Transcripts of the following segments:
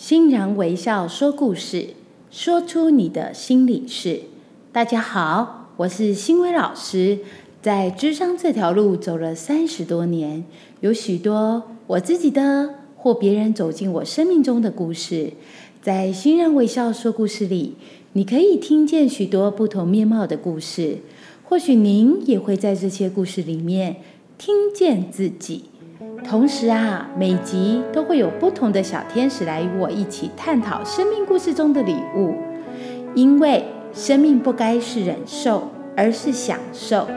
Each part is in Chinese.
欣然微笑说故事，说出你的心里事。大家好，我是欣薇老师，在智商这条路走了三十多年，有许多我自己的或别人走进我生命中的故事。在欣然微笑说故事里，你可以听见许多不同面貌的故事，或许您也会在这些故事里面听见自己。同时啊，每集都会有不同的小天使来与我一起探讨生命故事中的礼物，因为生命不该是忍受，而是享受。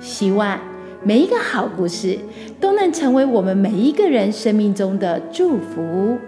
希望每一个好故事都能成为我们每一个人生命中的祝福。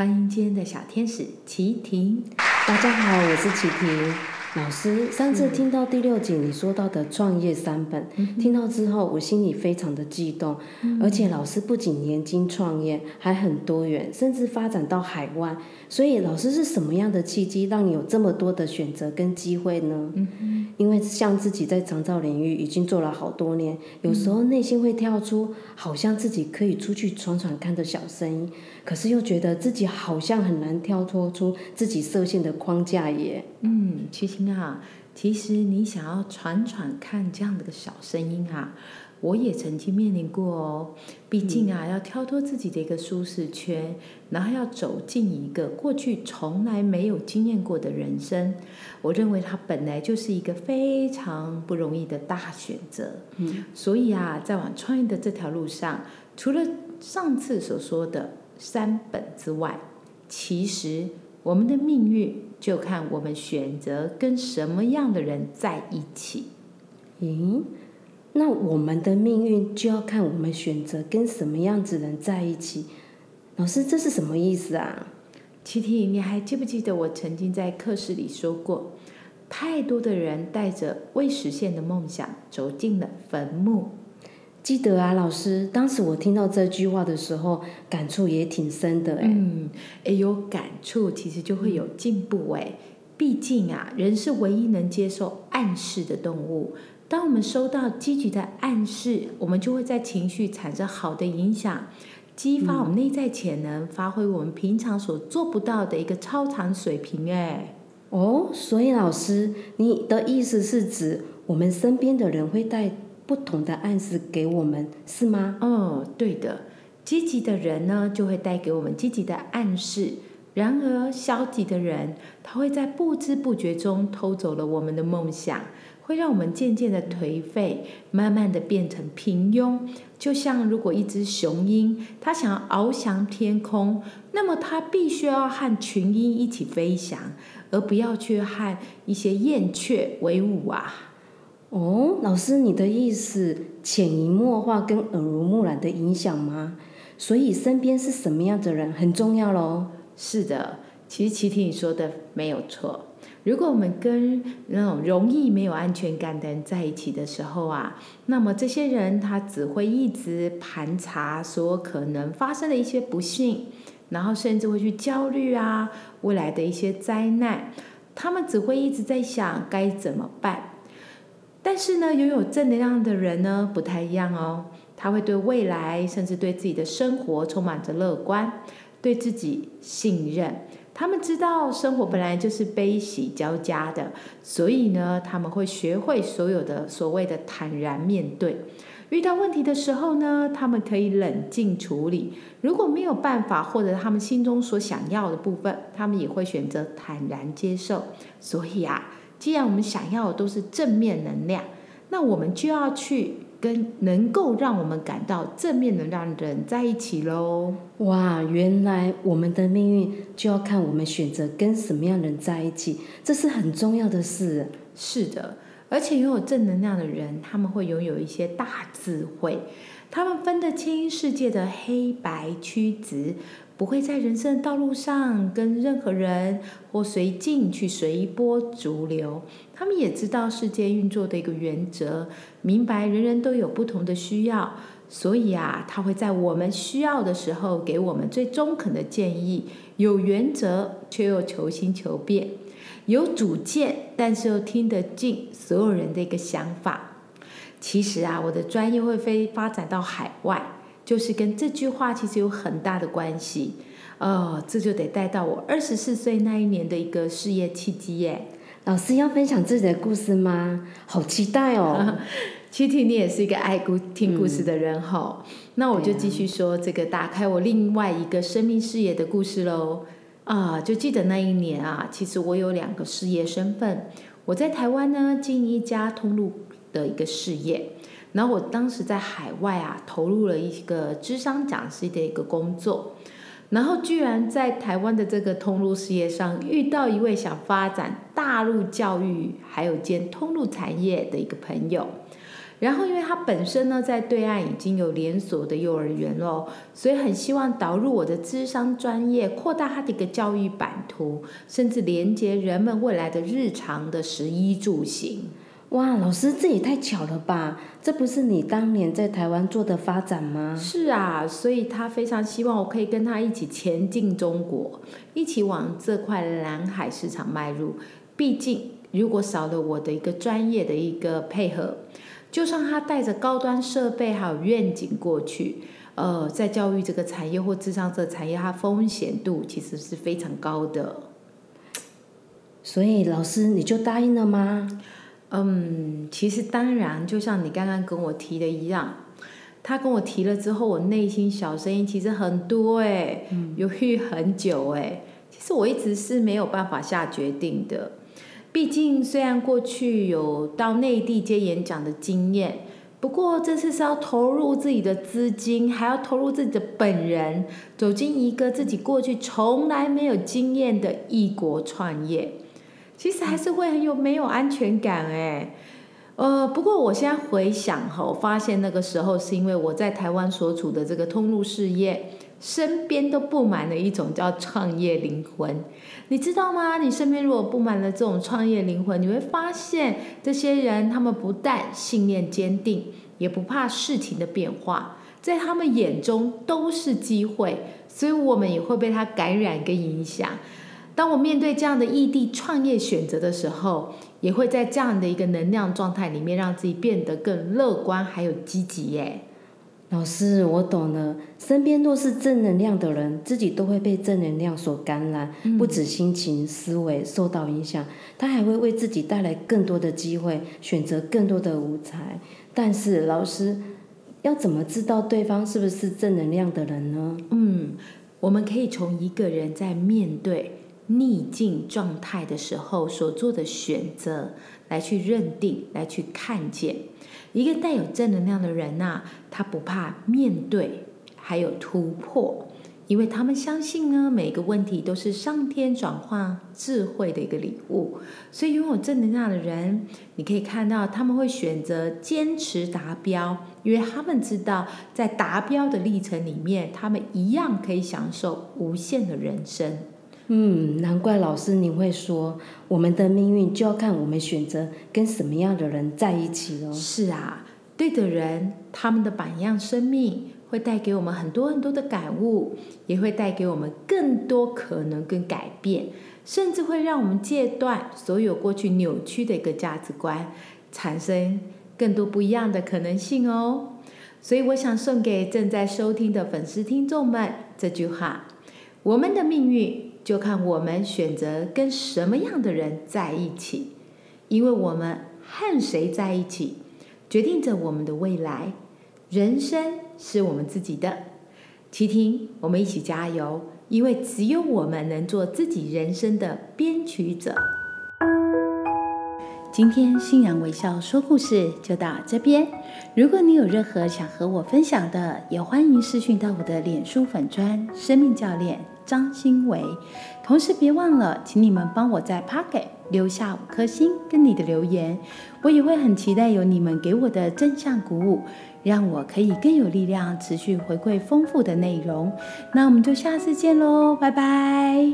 欢迎今天的小天使齐婷。大家好，我是齐婷老师。上次听到第六集你说到的创业三本，听到之后我心里非常的激动。而且老师不仅年轻创业，还很多元，甚至发展到海外。所以老师是什么样的契机，让你有这么多的选择跟机会呢？因为像自己在长照领域已经做了好多年，有时候内心会跳出好像自己可以出去闯闯看的小声音，可是又觉得自己好像很难跳脱出自己设限的框架耶。嗯，七星啊，其实你想要闯闯看这样的个小声音啊。我也曾经面临过哦，毕竟啊，要跳脱自己的一个舒适圈，然后要走进一个过去从来没有经验过的人生，我认为它本来就是一个非常不容易的大选择。嗯，所以啊，在往创业的这条路上，除了上次所说的三本之外，其实我们的命运就看我们选择跟什么样的人在一起。咦？那我们的命运就要看我们选择跟什么样子人在一起。老师，这是什么意思啊？琪琪，你还记不记得我曾经在课室里说过，太多的人带着未实现的梦想走进了坟墓。记得啊，老师，当时我听到这句话的时候，感触也挺深的。嗯，哎，有感触，其实就会有进步。哎，毕竟啊，人是唯一能接受暗示的动物。当我们收到积极的暗示，我们就会在情绪产生好的影响，激发我们内在潜能，发挥我们平常所做不到的一个超常水平。哎，哦，所以老师，你的意思是指我们身边的人会带不同的暗示给我们，是吗？哦，对的，积极的人呢，就会带给我们积极的暗示；然而消极的人，他会在不知不觉中偷走了我们的梦想。会让我们渐渐的颓废，慢慢的变成平庸。就像如果一只雄鹰，它想要翱翔天空，那么它必须要和群鹰一起飞翔，而不要去和一些燕雀为伍啊。哦，老师，你的意思潜移默化跟耳濡目染的影响吗？所以身边是什么样的人很重要喽？是的，其实齐婷你说的没有错。如果我们跟那种容易没有安全感的人在一起的时候啊，那么这些人他只会一直盘查所可能发生的一些不幸，然后甚至会去焦虑啊未来的一些灾难，他们只会一直在想该怎么办。但是呢，拥有正能量的人呢不太一样哦，他会对未来甚至对自己的生活充满着乐观，对自己信任。他们知道生活本来就是悲喜交加的，所以呢，他们会学会所有的所谓的坦然面对。遇到问题的时候呢，他们可以冷静处理。如果没有办法获得他们心中所想要的部分，他们也会选择坦然接受。所以啊，既然我们想要的都是正面能量，那我们就要去。跟能够让我们感到正面能量的人在一起喽！哇，原来我们的命运就要看我们选择跟什么样人在一起，这是很重要的事。是的，而且拥有正能量的人，他们会拥有一些大智慧，他们分得清世界的黑白曲直。不会在人生的道路上跟任何人或随境去随波逐流。他们也知道世界运作的一个原则，明白人人都有不同的需要，所以啊，他会在我们需要的时候给我们最中肯的建议，有原则却又求新求变，有主见但是又听得进所有人的一个想法。其实啊，我的专业会飞发展到海外，就是跟这句话其实有很大的关系。哦，这就得带到我二十四岁那一年的一个事业契机耶。老师要分享自己的故事吗？好期待哦！其实你也是一个爱故听故事的人哈。那我就继续说这个打开我另外一个生命视野的故事喽。啊，就记得那一年啊，其实我有两个事业身份。我在台湾呢经营一家通路的一个事业，然后我当时在海外啊投入了一个智商讲师的一个工作。然后居然在台湾的这个通路事业上遇到一位想发展大陆教育还有兼通路产业的一个朋友，然后因为他本身呢在对岸已经有连锁的幼儿园喽，所以很希望导入我的智商专业，扩大他的一个教育版图，甚至连接人们未来的日常的食衣住行。哇，老师，这也太巧了吧！这不是你当年在台湾做的发展吗？是啊，所以他非常希望我可以跟他一起前进中国，一起往这块蓝海市场迈入。毕竟，如果少了我的一个专业的一个配合，就算他带着高端设备还有愿景过去，呃，在教育这个产业或智商这个产业，它风险度其实是非常高的。所以，老师你就答应了吗？嗯，其实当然，就像你刚刚跟我提的一样，他跟我提了之后，我内心小声音其实很多哎，犹豫很久哎。其实我一直是没有办法下决定的，毕竟虽然过去有到内地接演讲的经验，不过这次是要投入自己的资金，还要投入自己的本人，走进一个自己过去从来没有经验的异国创业。其实还是会很有没有安全感哎，呃，不过我现在回想哈，我发现那个时候是因为我在台湾所处的这个通路事业，身边都布满了一种叫创业灵魂，你知道吗？你身边如果布满了这种创业灵魂，你会发现这些人他们不但信念坚定，也不怕事情的变化，在他们眼中都是机会，所以我们也会被他感染跟影响。当我面对这样的异地创业选择的时候，也会在这样的一个能量状态里面，让自己变得更乐观，还有积极耶。老师，我懂了。身边若是正能量的人，自己都会被正能量所感染，不止心情、思维受到影响，他还会为自己带来更多的机会，选择更多的舞台。但是，老师要怎么知道对方是不是正能量的人呢？嗯，我们可以从一个人在面对。逆境状态的时候所做的选择，来去认定，来去看见一个带有正能量的人呐，他不怕面对，还有突破，因为他们相信呢，每个问题都是上天转化智慧的一个礼物。所以拥有正能量的人，你可以看到他们会选择坚持达标，因为他们知道在达标的历程里面，他们一样可以享受无限的人生。嗯，难怪老师你会说，我们的命运就要看我们选择跟什么样的人在一起哦。是啊，对的人，他们的榜样生命会带给我们很多很多的感悟，也会带给我们更多可能跟改变，甚至会让我们戒断所有过去扭曲的一个价值观，产生更多不一样的可能性哦。所以，我想送给正在收听的粉丝听众们这句话：我们的命运。就看我们选择跟什么样的人在一起，因为我们和谁在一起，决定着我们的未来。人生是我们自己的，齐婷，我们一起加油，因为只有我们能做自己人生的编曲者。今天欣然微笑说故事就到这边。如果你有任何想和我分享的，也欢迎私讯到我的脸书粉砖生命教练张新维。同时别忘了，请你们帮我在 Pocket 留下五颗星跟你的留言，我也会很期待有你们给我的正向鼓舞，让我可以更有力量持续回馈丰富的内容。那我们就下次见喽，拜拜。